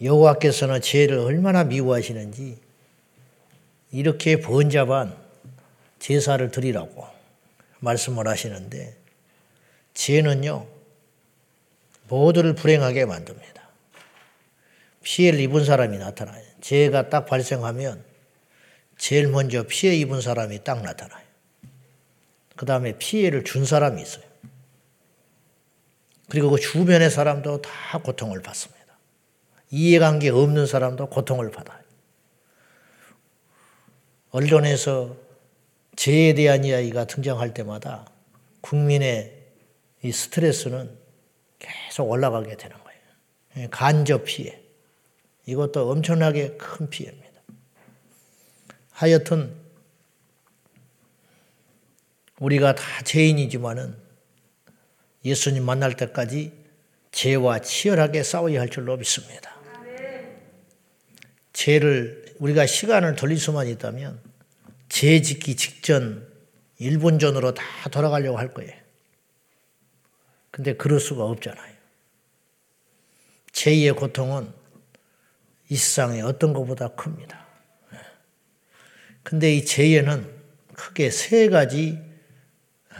여호와께서는 죄를 얼마나 미워하시는지 이렇게 번잡한 제사를 드리라고 말씀을 하시는데 죄는요 모두를 불행하게 만듭니다. 피해를 입은 사람이 나타나요. 죄가 딱 발생하면 제일 먼저 피해 입은 사람이 딱 나타나요. 그 다음에 피해를 준 사람이 있어요. 그리고 그 주변의 사람도 다 고통을 받습니다. 이해관계 없는 사람도 고통을 받아요. 언론에서 죄에 대한 이야기가 등장할 때마다 국민의 이 스트레스는 계속 올라가게 되는 거예요. 간접 피해. 이것도 엄청나게 큰 피해입니다. 하여튼 우리가 다 죄인이지만은 예수님 만날 때까지 죄와 치열하게 싸워야 할 줄로 믿습니다. 죄를 우리가 시간을 돌릴 수만 있다면 죄 짓기 직전 일본 전으로 다 돌아가려고 할 거예요. 근데 그럴 수가 없잖아요. 죄의 고통은 이 세상에 어떤 것보다 큽니다. 근데 이 죄에는 크게 세 가지 어,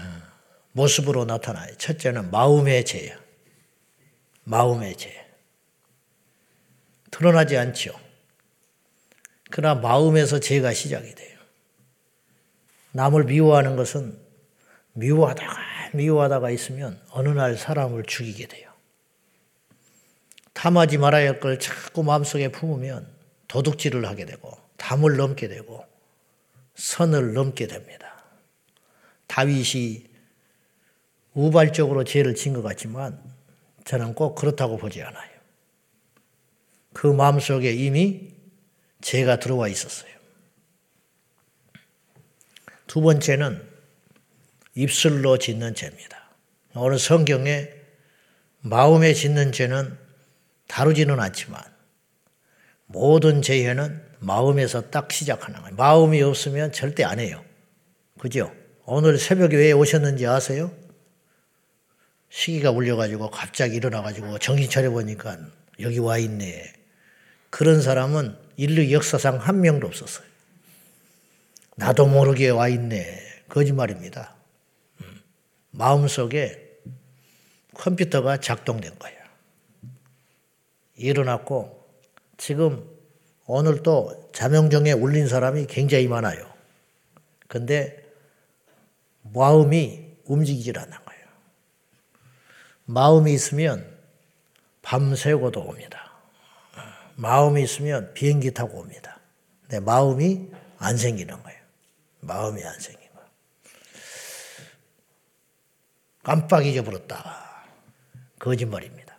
모습으로 나타나요. 첫째는 마음의 죄예요. 마음의 죄. 드러나지 않죠. 그러나 마음에서 죄가 시작이 돼요. 남을 미워하는 것은 미워하다가 미워하다가 있으면 어느 날 사람을 죽이게 돼요. 탐하지 말아야 할 걸 자꾸 마음속에 품으면 도둑질을 하게 되고 담을 넘게 되고 선을 넘게 됩니다. 다윗이 우발적으로 죄를 진 것 같지만 저는 꼭 그렇다고 보지 않아요. 그 마음속에 이미 죄가 들어와 있었어요. 두 번째는 입술로 짓는 죄입니다. 오늘 성경에 마음에 짓는 죄는 다루지는 않지만 모든 죄에는 마음에서 딱 시작하는 거예요. 마음이 없으면 절대 안 해요. 그죠? 오늘 새벽에 왜 오셨는지 아세요? 시기가 울려가지고 갑자기 일어나가지고 정신 차려보니까 여기 와 있네. 그런 사람은 인류 역사상 한 명도 없었어요. 나도 모르게 와 있네. 거짓말입니다. 음. 마음속에 컴퓨터가 작동된 거예요. 일어났고 지금 오늘 또 자명정에 울린 사람이 굉장히 많아요. 근데 마음이 움직이질 않는 거예요. 마음이 있으면 밤새고도 옵니다. 마음이 있으면 비행기 타고 옵니다. 근데 마음이 안 생기는 거예요. 마음이 안 생긴 거예요. 깜빡 잊어버렸다. 거짓말입니다.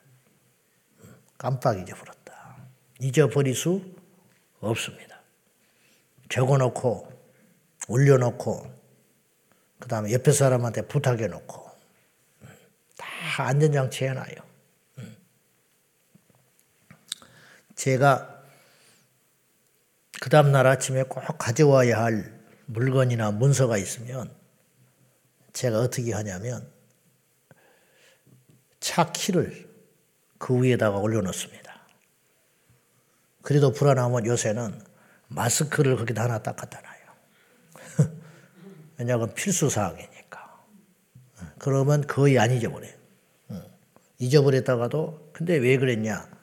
깜빡 잊어버렸다. 잊어버릴 수 없습니다. 적어놓고, 올려놓고, 그 다음에 옆에 사람한테 부탁해놓고, 다 안전장치 해놔요. 제가 그 다음날 아침에 꼭 가져와야 할 물건이나 문서가 있으면 제가 어떻게 하냐면 차 키를 그 위에다가 올려놓습니다. 그래도 불안하면 요새는 마스크를 거기다 하나 딱 갖다 놔요. 왜냐하면 필수 사항이니까. 그러면 거의 안 잊어버려요. 잊어버렸다가도 근데 왜 그랬냐?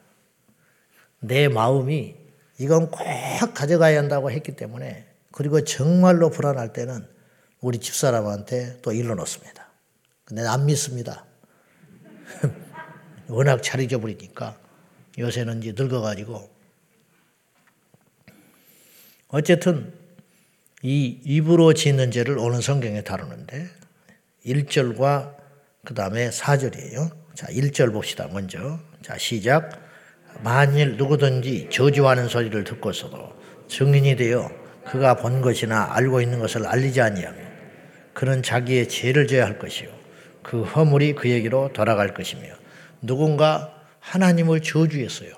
내 마음이 이건 꼭 가져가야 한다고 했기 때문에 그리고 정말로 불안할 때는 우리 집사람한테 또 일러놓습니다. 근데 안 믿습니다. 워낙 잘 잊어버리니까 요새는 이제 늙어가지고 어쨌든 이 입으로 짓는 죄를 오늘 성경에 다루는데 1절과 그 다음에 4절이에요. 자, 1절 봅시다. 먼저. 자, 시작. 만일 누구든지 저주하는 소리를 듣고서도 증인이 되어 그가 본 것이나 알고 있는 것을 알리지 아니하면 그는 자기의 죄를 져야 할 것이요. 그 허물이 그에게로 돌아갈 것이며 누군가 하나님을 저주했어요.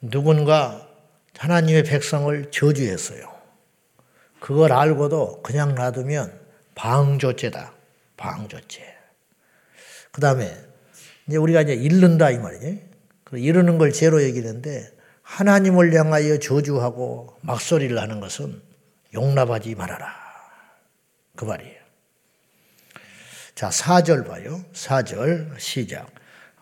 누군가 하나님의 백성을 저주했어요. 그걸 알고도 그냥 놔두면 방조죄다. 방조죄. 그 다음에 이제 우리가 이제 잃는다 이 말이지. 이러는 걸 죄로 여기는데 하나님을 향하여 저주하고 막소리를 하는 것은 용납하지 말아라. 그 말이에요. 자, 4절 봐요. 4절 시작.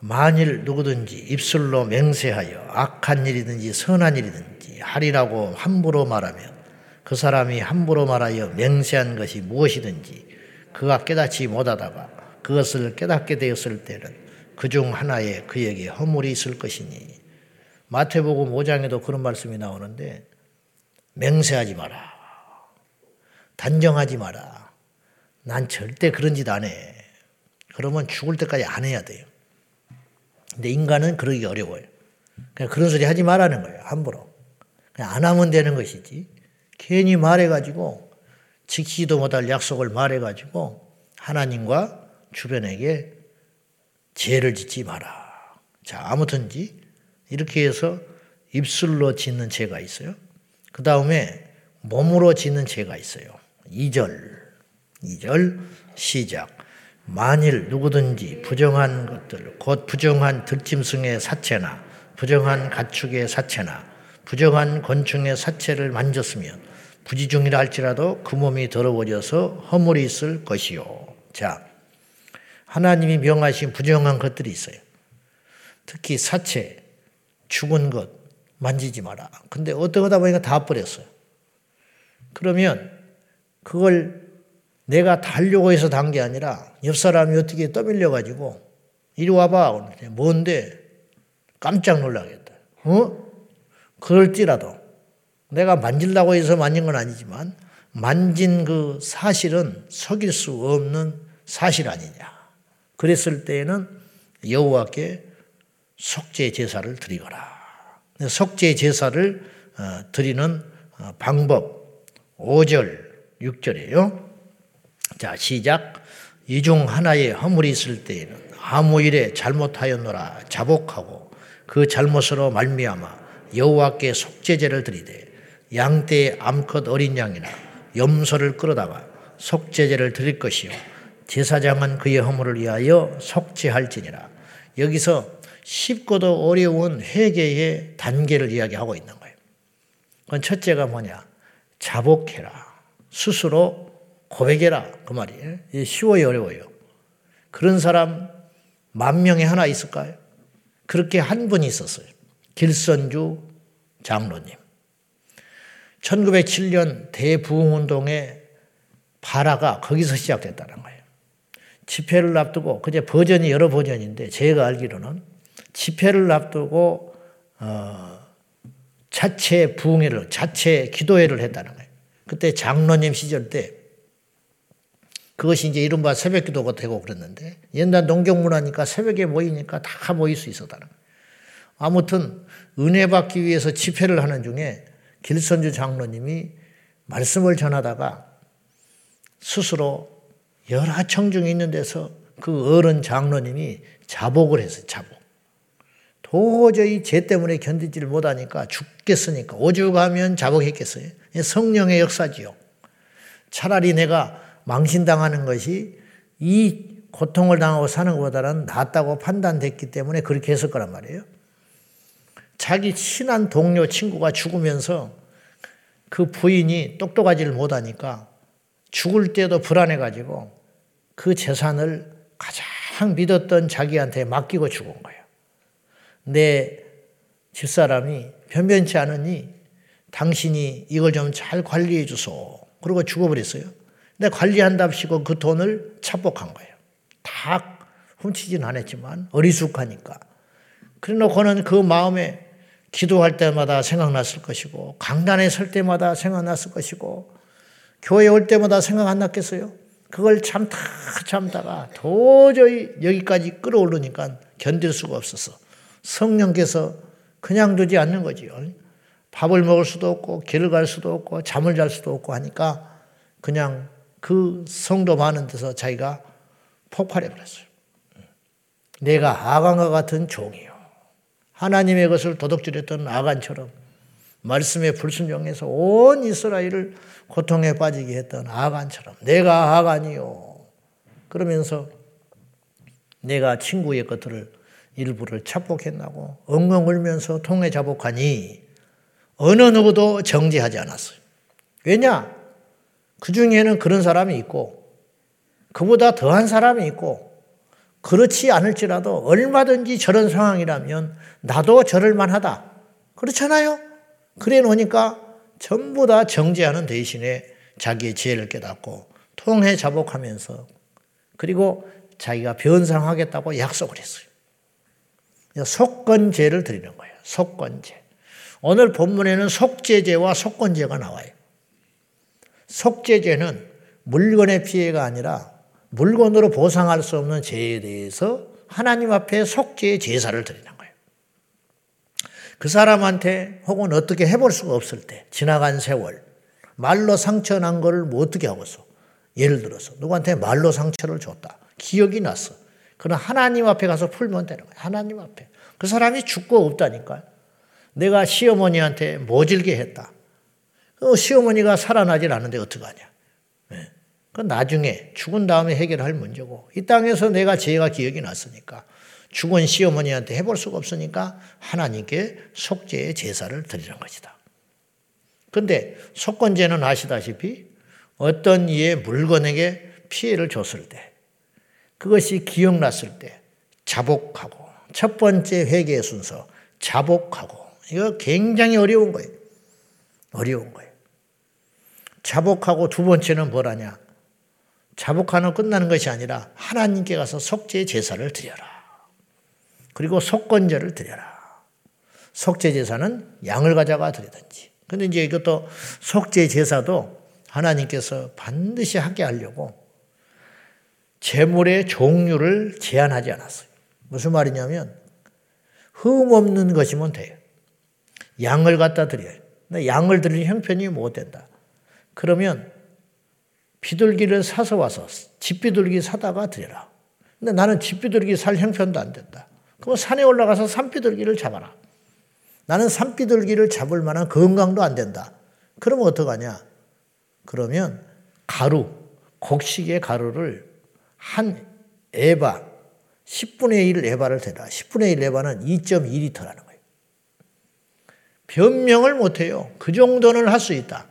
만일 누구든지 입술로 맹세하여 악한 일이든지 선한 일이든지 하리라고 함부로 말하면 그 사람이 함부로 말하여 맹세한 것이 무엇이든지 그가 깨닫지 못하다가 그것을 깨닫게 되었을 때는 그 중 하나에 그에게 허물이 있을 것이니 마태복음 5장에도 그런 말씀이 나오는데 맹세하지 마라. 단정하지 마라. 난 절대 그런 짓 안 해. 그러면 죽을 때까지 안 해야 돼요. 근데 인간은 그러기 어려워요. 그냥 그런 소리 하지 말라는 거예요. 함부로. 그냥 안 하면 되는 것이지. 괜히 말해가지고 지키지도 못할 약속을 말해가지고 하나님과 주변에게 죄를 짓지 마라. 자, 아무튼지 이렇게 해서 입술로 짓는 죄가 있어요. 그 다음에 몸으로 짓는 죄가 있어요. 2절. 2절 시작. 만일 누구든지 부정한 것들, 곧 부정한 들짐승의 사체나 부정한 가축의 사체나 부정한 곤충의 사체를 만졌으면 부지중이라 할지라도 그 몸이 더러워져서 허물이 있을 것이요. 자, 하나님이 명하신 부정한 것들이 있어요. 특히 사체, 죽은 것 만지지 마라. 근데 어떠다 보니까 다 버렸어요. 그러면 그걸 내가 달려고 해서 단 게 아니라 옆 사람이 어떻게 떠밀려 가지고 이리 와봐. 뭔데? 깜짝 놀라겠다. 어? 그럴지라도 내가 만질라고 해서 만진 건 아니지만 만진 그 사실은 속일 수 없는 사실 아니냐. 그랬을 때에는 여호와께 속죄 제사를 드리거라. 속죄 제사를 어, 드리는 어, 방법 5절 6절이에요. 자, 시작. 이중 하나의 허물이 있을 때에는 아무 일에 잘못하였노라 자복하고 그 잘못으로 말미암아 여호와께 속죄제를 드리되 양떼 암컷 어린 양이나 염소를 끌어다가 속죄제를 드릴 것이요 제사장은 그의 허물을 위하여 속죄할지니라. 여기서 쉽고도 어려운 회개의 단계를 이야기하고 있는 거예요. 그건 첫째가 뭐냐? 자복해라. 스스로 고백해라. 그 말이에요. 쉬워요, 어려워요. 그런 사람 만 명에 하나 있을까요? 그렇게 한 분이 있었어요. 길선주 장로님. 1907년 대부흥운동의 발화가 거기서 시작됐다는 거예요. 집회를 앞두고, 그제 버전이 여러 버전인데, 제가 알기로는 집회를 앞두고, 어, 자체 부흥회를, 자체 기도회를 했다는 거예요. 그때 장로님 시절 때, 그것이 이제 이른바 새벽 기도가 되고 그랬는데, 옛날 농경문화니까 새벽에 모이니까 다 모일 수 있었다는 거예요. 아무튼, 은혜 받기 위해서 집회를 하는 중에 길선주 장로님이 말씀을 전하다가 스스로 열하청 중에 있는 데서 그 어른 장로님이 자복을 했어요. 자복. 도저히 죄 때문에 견디지를 못하니까 죽겠으니까 오죽하면 자복했겠어요. 성령의 역사지요. 차라리 내가 망신당하는 것이 이 고통을 당하고 사는 것보다는 낫다고 판단됐기 때문에 그렇게 했을 거란 말이에요. 자기 친한 동료 친구가 죽으면서 그 부인이 똑똑하지를 못하니까 죽을 때도 불안해가지고 그 재산을 가장 믿었던 자기한테 맡기고 죽은 거예요. 내 집사람이 변변치 않으니 당신이 이걸 좀 잘 관리해 주소. 그러고 죽어버렸어요. 근데 관리한답시고 그 돈을 착복한 거예요. 다 훔치진 않았지만 어리숙하니까. 그래 놓고는 그 마음에 기도할 때마다 생각났을 것이고, 강단에 설 때마다 생각났을 것이고, 교회 올 때마다 생각 안 났겠어요? 그걸 참다 참다가 도저히 여기까지 끌어오르니까 견딜 수가 없어서 성령께서 그냥 두지 않는 거지요. 밥을 먹을 수도 없고, 길을 갈 수도 없고, 잠을 잘 수도 없고 하니까 그냥 그 성도 많은 데서 자기가 폭발해 버렸어요. 내가 아간과 같은 종이요. 하나님의 것을 도둑질했던 아간처럼 말씀에 불순종해서 온 이스라엘을 고통에 빠지게 했던 아간처럼 내가 아간이요. 그러면서 내가 친구의 것들을 일부를 자복했나고 엉엉 울면서 통해 자복하니 어느 누구도 정지하지 않았어요. 왜냐? 그 중에는 그런 사람이 있고 그보다 더한 사람이 있고 그렇지 않을지라도 얼마든지 저런 상황이라면 나도 저럴 만하다. 그렇잖아요? 그래 놓으니까 전부 다 정죄하는 대신에 자기의 지혜를 깨닫고 통해 자복하면서 그리고 자기가 변상하겠다고 약속을 했어요. 속건제를 드리는 거예요. 속건제. 오늘 본문에는 속죄제와 속건제가 나와요. 속죄제는 물건의 피해가 아니라 물건으로 보상할 수 없는 죄에 대해서 하나님 앞에 속죄의 제사를 드리는 거예요. 그 사람한테 혹은 어떻게 해볼 수가 없을 때 지나간 세월 말로 상처 난 거를 뭐 어떻게 하고서 예를 들어서 누구한테 말로 상처를 줬다. 기억이 났어. 그럼 하나님 앞에 가서 풀면 되는 거예요. 하나님 앞에. 그 사람이 죽고 없다니까. 내가 시어머니한테 모질게 했다. 그 시어머니가 살아나질 않는데 어떡하냐. 네. 그 나중에 죽은 다음에 해결할 문제고 이 땅에서 내가 죄가 기억이 났으니까 죽은 시어머니한테 해볼 수가 없으니까 하나님께 속죄의 제사를 드리는 것이다. 근데 속건제는 아시다시피 어떤 이의 물건에게 피해를 줬을 때 그것이 기억났을 때 자복하고 첫 번째 회개의 순서 자복하고 이거 굉장히 어려운 거예요. 어려운 거예요. 자복하고 두 번째는 뭐라냐? 자복하는 끝나는 것이 아니라 하나님께 가서 속죄 제사를 드려라. 그리고 속건제를 드려라. 속죄 제사는 양을 가져가 드리든지. 근데 이제 이것도 속죄 제사도 하나님께서 반드시 하게 하려고 재물의 종류를 제한하지 않았어요. 무슨 말이냐면 흠 없는 것이면 돼요. 양을 갖다 드려요. 양을 드릴 형편이 못 된다. 그러면 비둘기를 사서 와서 집비둘기 사다가 드려라. 근데 나는 집비둘기 살 형편도 안 된다. 그럼 산에 올라가서 산비둘기를 잡아라. 나는 산비둘기를 잡을 만한 건강도 안 된다. 그러면 어떡하냐? 그러면 가루, 곡식의 가루를 한 에바, 10분의 1 에바를 대라. 10분의 1 에바는 2.2리터라는 거예요. 변명을 못해요. 그 정도는 할 수 있다.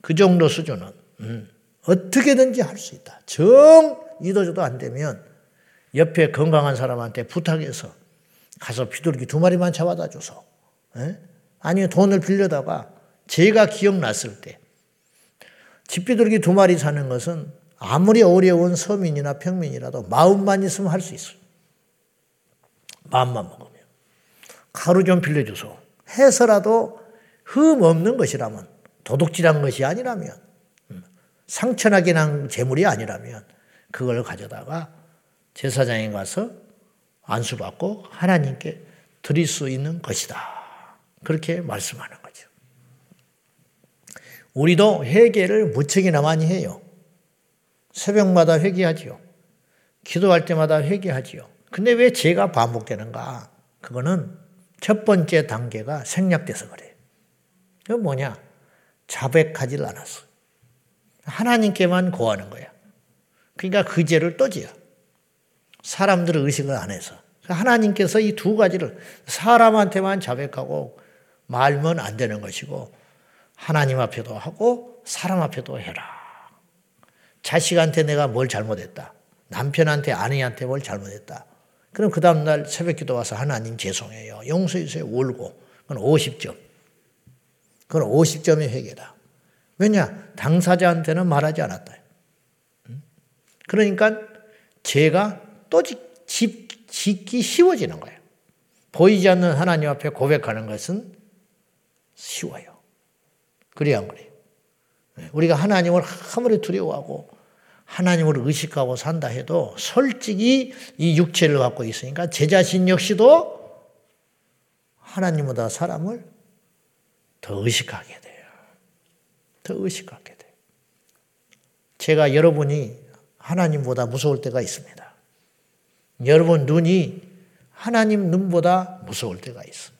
그 정도 수준은. 음. 어떻게든지 할 수 있다. 정 이도저도 안 되면 옆에 건강한 사람한테 부탁해서 가서 비둘기 두 마리만 잡아다 줘서 에? 아니면 돈을 빌려다가 제가 기억났을 때 집비둘기 두 마리 사는 것은 아무리 어려운 서민이나 평민이라도 마음만 있으면 할 수 있어요. 마음만 먹으면. 가루 좀 빌려줘서 해서라도 흠 없는 것이라면 도둑질한 것이 아니라면 상처나게 난 재물이 아니라면 그걸 가져다가 제사장에 가서 안수받고 하나님께 드릴 수 있는 것이다. 그렇게 말씀하는 거죠. 우리도 회개를 무척이나 많이 해요. 새벽마다 회개하지요. 기도할 때마다 회개하지요. 근데 왜 죄가 반복되는가? 그거는 첫 번째 단계가 생략돼서 그래요. 그 뭐냐? 자백하지 않았어. 하나님께만 고하는 거야. 그러니까 그 죄를 또 지어. 사람들을 의식을 안 해서. 하나님께서 이 두 가지를 사람한테만 자백하고 말면 안 되는 것이고 하나님 앞에도 하고 사람 앞에도 해라. 자식한테 내가 뭘 잘못했다. 남편한테 아내한테 뭘 잘못했다. 그럼 그 다음날 새벽 기도 와서 하나님 죄송해요. 용서해 주세요. 울고. 그건 50점. 그건 50점의 회개다. 왜냐? 당사자한테는 말하지 않았다. 그러니까 죄가 또 집, 짓기 쉬워지는 거예요. 보이지 않는 하나님 앞에 고백하는 것은 쉬워요. 그래야 안 그래요? 우리가 하나님을 아무리 두려워하고 하나님을 의식하고 산다 해도 솔직히 이 육체를 갖고 있으니까 제 자신 역시도 하나님보다 사람을 더 의식하게 돼요. 더 의식하게 돼요. 제가 여러분이 하나님보다 무서울 때가 있습니다. 여러분 눈이 하나님 눈보다 무서울 때가 있어.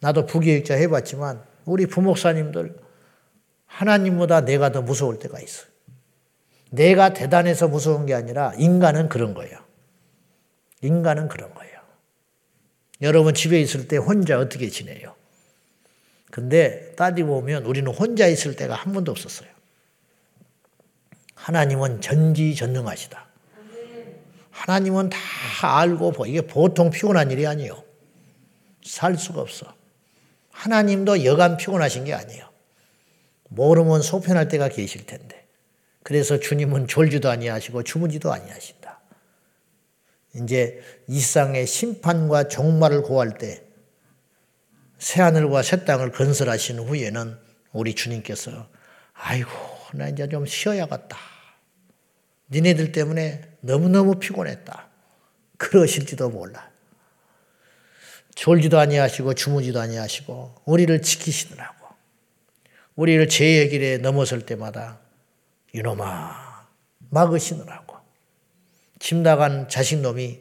나도 부교육자 해봤지만 우리 부목사님들 하나님보다 내가 더 무서울 때가 있어. 내가 대단해서 무서운 게 아니라 인간은 그런 거예요. 인간은 그런 거예요. 여러분 집에 있을 때 혼자 어떻게 지내요? 근데 따지고 보면 우리는 혼자 있을 때가 한 번도 없었어요. 하나님은 전지전능하시다. 하나님은 다 알고 이게 보통 피곤한 일이 아니에요. 살 수가 없어. 하나님도 여간 피곤하신 게 아니에요. 모르면 소편할 때가 계실 텐데. 그래서 주님은 졸지도 아니하시고 주무지도 아니하신다. 이제 이상의 심판과 종말을 고할 때 새하늘과 새 땅을 건설하신 후에는 우리 주님께서 아이고 나 이제 좀 쉬어야겠다. 니네들 때문에 너무너무 피곤했다. 그러실지도 몰라. 졸지도 아니하시고 주무지도 아니하시고 우리를 지키시느라고. 우리를 죄의 길에 넘어설 때마다 이놈아 막으시느라고. 집 나간 자식놈이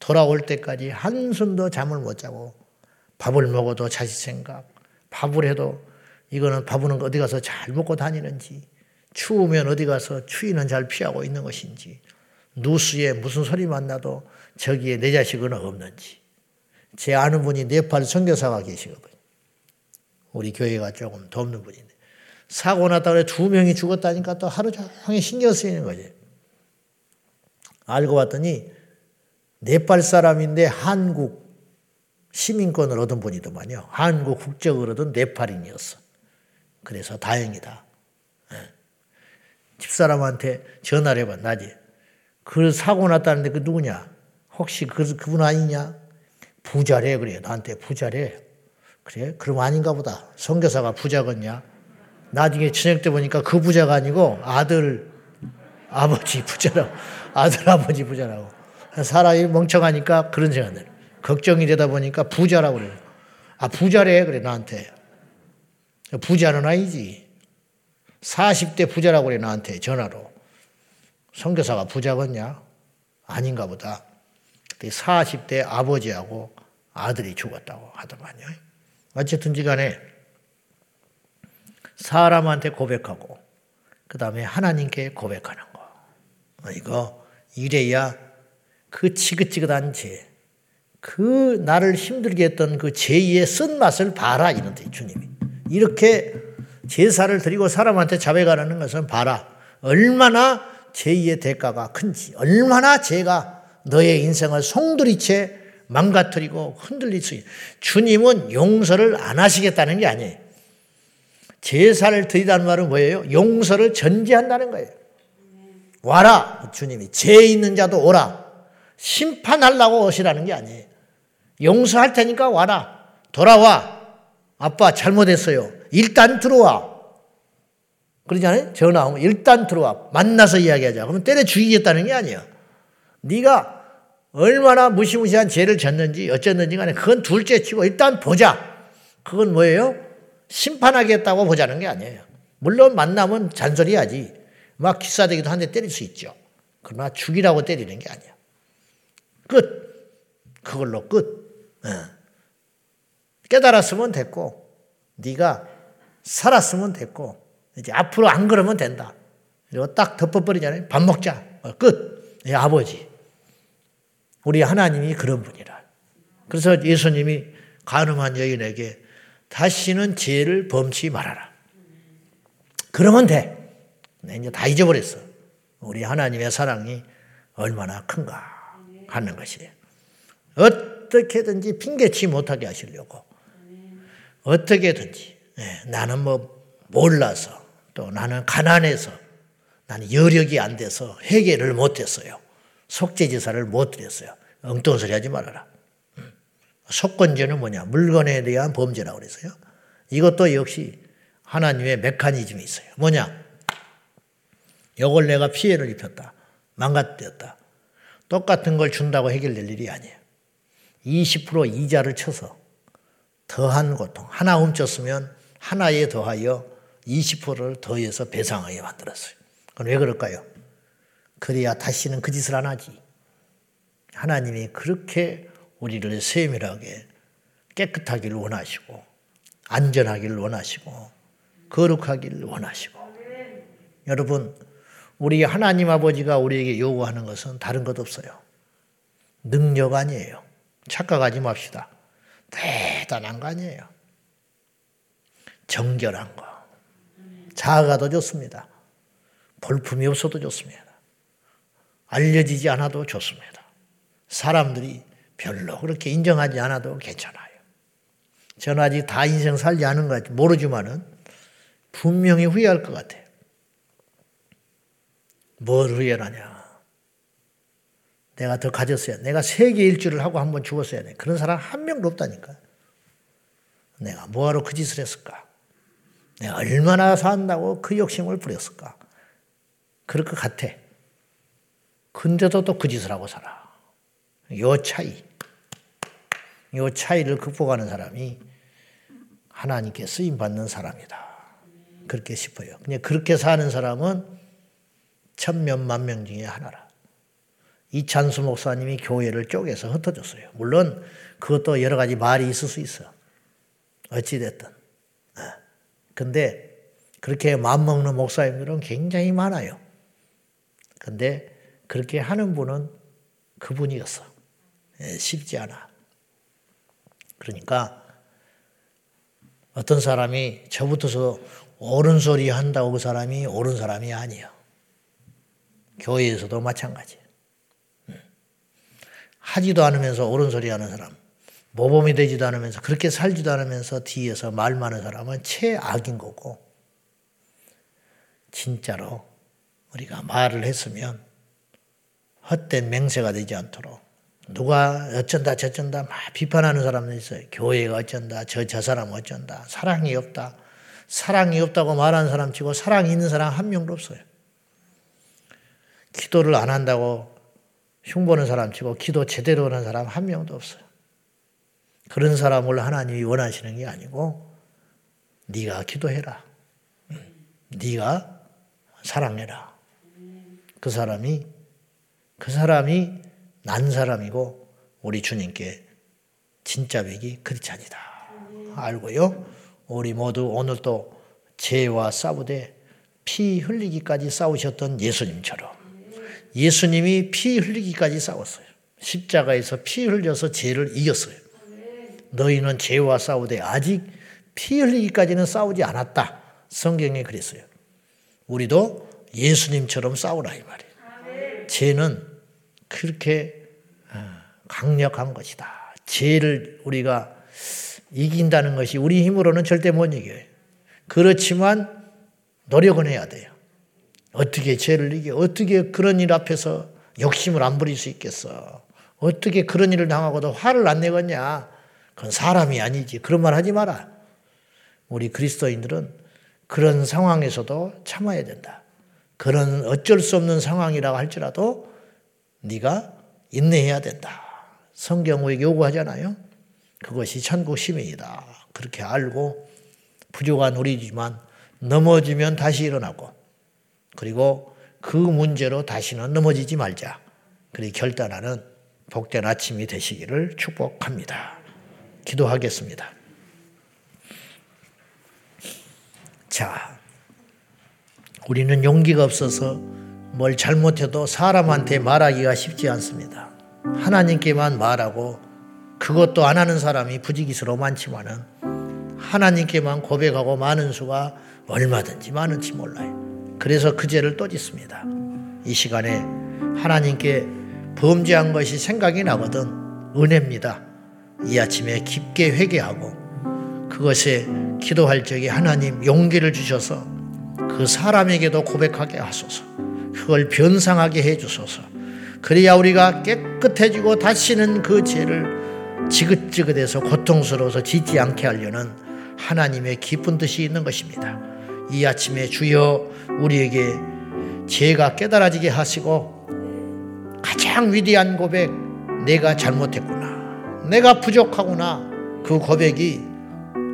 돌아올 때까지 한숨도 잠을 못 자고 밥을 먹어도 자식 생각, 밥을 해도 이거는 밥은 어디 가서 잘 먹고 다니는지 추우면 어디 가서 추위는 잘 피하고 있는 것인지 누수에 무슨 소리만 나도 저기에 내 자식은 없는지 제 아는 분이 네팔 선교사가 계시거든요. 우리 교회가 조금 돕는 분인데 사고 났다 그래 두 명이 죽었다니까 또 하루 종일 신경 쓰이는 거지. 알고 봤더니 네팔 사람인데 한국 시민권을 얻은 분이더만요. 한국 국적을 얻은 네팔인이었어. 그래서 다행이다. 집사람한테 전화를 해봐, 낮에. 그 사고 났다는데 그 누구냐? 혹시 그, 그분 아니냐? 부자래, 그래. 나한테 부자래. 그래? 그럼 아닌가 보다. 성교사가 부자겠냐? 나중에 저녁 때 보니까 그 부자가 아니고 아들, 아버지 부자라고. 아들, 아버지 부자라고. 사람이 멍청하니까 그런 생각 들 걱정이 되다 보니까 부자라고 그래. 아, 부자래. 그래, 나한테. 부자는 아니지. 40대 부자라고 그래 나한테 전화로. 성교사가 부자겠냐? 아닌가 보다. 40대 아버지하고 아들이 죽었다고 하더만요. 어쨌든지 간에 사람한테 고백하고 그 다음에 하나님께 고백하는 거. 이거 이래야 그 지긋지긋한 죄, 그 나를 힘들게 했던 그 죄의 쓴맛을 봐라 이런 데 주님이. 이렇게 제사를 드리고 사람한테 자백하는 것은 봐라. 얼마나 죄의 대가가 큰지, 얼마나 죄가 너의 인생을 송두리째 망가뜨리고 흔들릴 수 있. 주님은 용서를 안 하시겠다는 게 아니에요. 제사를 드리다는 말은 뭐예요? 용서를 전제한다는 거예요. 와라, 주님이. 죄 있는 자도 오라. 심판하려고 오시라는 게 아니에요. 용서할 테니까 와라. 돌아와. 아빠 잘못했어요. 일단 들어와. 그러잖아요. 전화 오면 일단 들어와. 만나서 이야기하자. 그러면 때려 죽이겠다는 게 아니야. 네가 얼마나 무시무시한 죄를 졌는지 어쨌는지 간에 그건 둘째 치고 일단 보자. 그건 뭐예요? 심판하겠다고 보자는 게 아니에요. 물론 만나면 잔소리하지. 막 기싸대기도 한 대 때릴 수 있죠. 그러나 죽이라고 때리는 게 아니야. 끝. 그걸로 끝. 어. 깨달았으면 됐고 네가 살았으면 됐고 이제 앞으로 안 그러면 된다. 그리고 딱 덮어버리잖아요. 밥 먹자. 어, 끝. 예, 아버지. 우리 하나님이 그런 분이라. 그래서 예수님이 가늠한 여인에게 다시는 죄를 범치 말아라. 그러면 돼. 내 이제 다 잊어버렸어. 우리 하나님의 사랑이 얼마나 큰가 하는 것이에요. 어떻게든지 핑계치 못하게 하시려고 어떻게든지 예, 나는 뭐 몰라서 또 나는 가난해서 나는 여력이 안 돼서 회개를 못했어요. 속죄제사를 못 드렸어요. 엉뚱한 소리 하지 말아라. 음. 속건죄는 뭐냐? 물건에 대한 범죄라고 그랬어요. 이것도 역시 하나님의 메커니즘이 있어요. 뭐냐? 이걸 내가 피해를 입혔다. 망가뜨렸다. 똑같은 걸 준다고 해결될 일이 아니에요. 20% 이자를 쳐서 더한 고통. 하나 훔쳤으면 하나에 더하여 20%를 더해서 배상하게 만들었어요. 그럼 왜 그럴까요? 그래야 다시는 그 짓을 안 하지. 하나님이 그렇게 우리를 세밀하게 깨끗하기를 원하시고, 안전하기를 원하시고, 거룩하기를 원하시고. 여러분, 우리 하나님 아버지가 우리에게 요구하는 것은 다른 것 없어요. 능력 아니에요. 착각하지 맙시다. 대단한 거 아니에요. 정결한 거. 자아가 좋습니다. 볼품이 없어도 좋습니다. 알려지지 않아도 좋습니다. 사람들이 별로 그렇게 인정하지 않아도 괜찮아요. 저는 아직 다 인생 살지 않은 것 같지 모르지만은 분명히 후회할 것 같아요. 뭘 후회하냐? 내가 더 가졌어야 내가 세계 일주를 하고 한 번 죽었어야 돼. 그런 사람 한 명도 없다니까. 내가 뭐하러 그 짓을 했을까? 내가 얼마나 산다고 그 욕심을 부렸을까? 그럴 것 같아. 근데도 또 그 짓을 하고 살아. 요 차이. 요 차이를 극복하는 사람이 하나님께 쓰임 받는 사람이다. 그렇게 싶어요. 그냥 그렇게 사는 사람은 천몇만 명 중에 하나라. 이찬수 목사님이 교회를 쪼개서 흩어졌어요. 물론 그것도 여러 가지 말이 있을 수 있어. 어찌됐든. 어. 근데 그렇게 마음먹는 목사님들은 굉장히 많아요. 근데 그렇게 하는 분은 그분이었어. 예, 쉽지 않아. 그러니까 어떤 사람이 저부터서 옳은 소리 한다고 그 사람이 옳은 사람이 아니에요. 교회에서도 마찬가지. 음. 하지도 않으면서 옳은 소리 하는 사람, 모범이 되지도 않으면서 그렇게 살지도 않으면서 뒤에서 말 많은 사람은 최악인 거고, 진짜로 우리가 말을 했으면 헛된 맹세가 되지 않도록 누가 어쩐다 저쩐다 막 비판하는 사람들 있어요. 교회가 어쩐다 저 저 사람 어쩐다 사랑이 없다 사랑이 없다고 말하는 사람 치고 사랑이 있는 사람 한 명도 없어요. 기도를 안 한다고 흉보는 사람 치고 기도 제대로 하는 사람 한 명도 없어요. 그런 사람을 하나님이 원하시는 게 아니고 네가 기도해라. 네가 사랑해라. 그 사람이 그 사람이 난 사람이고 우리 주님께 진짜 백이 그리찬이다. 알고요. 우리 모두 오늘 또 죄와 싸우되 피 흘리기까지 싸우셨던 예수님처럼 예수님이 피 흘리기까지 싸웠어요. 십자가에서 피 흘려서 죄를 이겼어요. 너희는 죄와 싸우되 아직 피 흘리기까지는 싸우지 않았다. 성경에 그랬어요. 우리도 예수님처럼 싸우라 이 말이에요. 죄는 그렇게 어, 강력한 것이다. 죄를 우리가 이긴다는 것이 우리 힘으로는 절대 못 이겨요. 그렇지만 노력은 해야 돼요. 어떻게 죄를 이겨? 어떻게 그런 일 앞에서 욕심을 안 부릴 수 있겠어? 어떻게 그런 일을 당하고도 화를 안 내겠냐? 그건 사람이 아니지. 그런 말 하지 마라. 우리 그리스도인들은 그런 상황에서도 참아야 된다. 그런 어쩔 수 없는 상황이라고 할지라도 네가 인내해야 된다. 성경 우에게 요구하잖아요. 그것이 천국 시민이다. 그렇게 알고 부족한 우리지만 넘어지면 다시 일어나고 그리고 그 문제로 다시는 넘어지지 말자. 그리 결단하는 복된 아침이 되시기를 축복합니다. 기도하겠습니다. 자, 우리는 용기가 없어서 뭘 잘못해도 사람한테 말하기가 쉽지 않습니다. 하나님께만 말하고 그것도 안 하는 사람이 부지기수로 많지만은 하나님께만 고백하고 많은 수가 얼마든지 많은지 몰라요. 그래서 그 죄를 또 짓습니다. 이 시간에 하나님께 범죄한 것이 생각이 나거든 은혜입니다. 이 아침에 깊게 회개하고 그것에 기도할 적에 하나님 용기를 주셔서 그 사람에게도 고백하게 하소서. 그걸 변상하게 해 주소서. 그래야 우리가 깨끗해지고 다시는 그 죄를 지긋지긋해서 고통스러워서 짓지 않게 하려는 하나님의 깊은 뜻이 있는 것입니다. 이 아침에 주여 우리에게 죄가 깨달아지게 하시고 가장 위대한 고백, 내가 잘못했구나. 내가 부족하구나. 그 고백이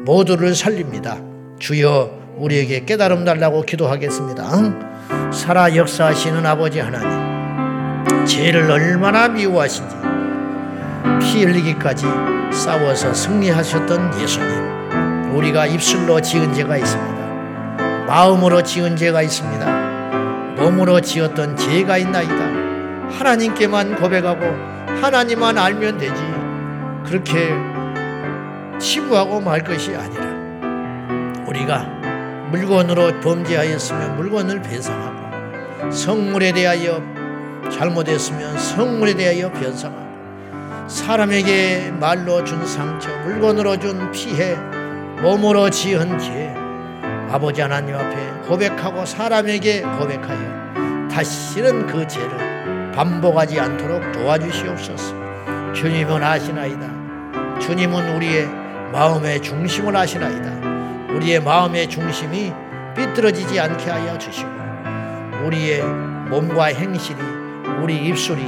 모두를 살립니다. 주여 우리에게 깨달음 달라고 기도하겠습니다. 살아 역사하시는 아버지 하나님, 죄를 얼마나 미워하신지 피 흘리기까지 싸워서 승리하셨던 예수님, 우리가 입술로 지은 죄가 있습니다. 마음으로 지은 죄가 있습니다. 몸으로 지었던 죄가 있나이다. 하나님께만 고백하고 하나님만 알면 되지. 그렇게 치부하고 말 것이 아니라 우리가 물건으로 범죄하였으면 물건을 배상하고 성물에 대하여 잘못했으면 성물에 대하여 변상하고 사람에게 말로 준 상처, 물건으로 준 피해, 몸으로 지은 죄 아버지 하나님 앞에 고백하고 사람에게 고백하여 다시는 그 죄를 반복하지 않도록 도와주시옵소서. 주님은 아시나이다. 주님은 우리의 마음의 중심을 아시나이다. 우리의 마음의 중심이 삐뚤어지지 않게 하여 주시고 우리의 몸과 행실이 우리 입술이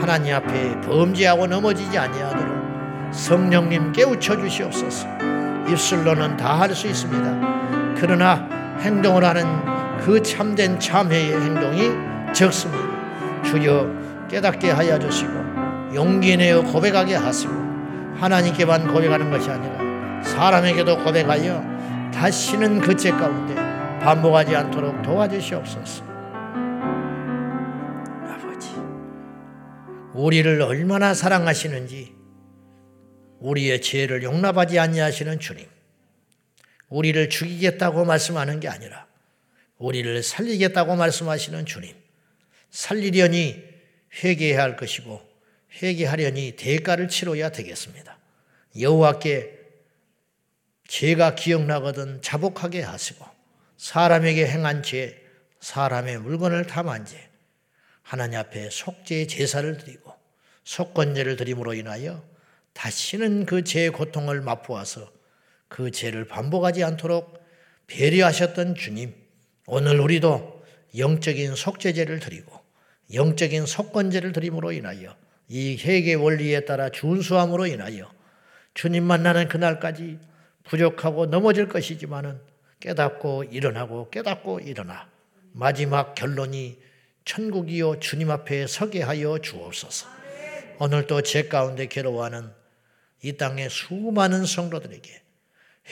하나님 앞에 범죄하고 넘어지지 아니하도록 성령님 깨우쳐 주시옵소서. 입술로는 다 할 수 있습니다. 그러나 행동을 하는 그 참된 참회의 행동이 적습니다. 주여 깨닫게 하여 주시고 용기 내어 고백하게 하시고 하나님께만 고백하는 것이 아니라 사람에게도 고백하여 다시는 그 죄 가운데 반복하지 않도록 도와주시옵소서. 아버지, 우리를 얼마나 사랑하시는지 우리의 죄를 용납하지 아니하시는 주님. 우리를 죽이겠다고 말씀하는 게 아니라 우리를 살리겠다고 말씀하시는 주님. 살리려니 회개해야 할 것이고 회개하려니 대가를 치러야 되겠습니다. 여호와께 죄가 기억나거든 자복하게 하시고 사람에게 행한 죄, 사람의 물건을 탐한 죄, 하나님 앞에 속죄의 제사를 드리고 속건제를 드림으로 인하여 다시는 그 죄의 고통을 맛보아서 그 죄를 반복하지 않도록 배려하셨던 주님, 오늘 우리도 영적인 속죄제를 드리고 영적인 속건제를 드림으로 인하여 이 회개 원리에 따라 준수함으로 인하여 주님 만나는 그날까지 부족하고 넘어질 것이지만은 깨닫고 일어나고 깨닫고 일어나 마지막 결론이 천국이요 주님 앞에 서게 하여 주옵소서. 오늘도 제 가운데 괴로워하는 이 땅의 수많은 성도들에게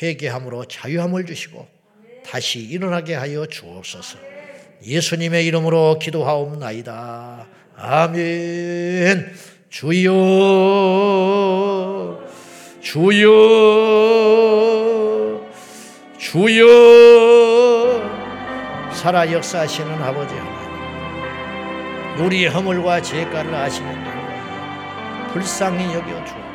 회개함으로 자유함을 주시고 다시 일어나게 하여 주옵소서. 예수님의 이름으로 기도하옵나이다. 아멘. 주여, 주여, 주여, 살아 역사하시는 아버지 하나님, 우리의 허물과 죄가를 아시는 하나님, 불쌍히 여겨 주옵소서.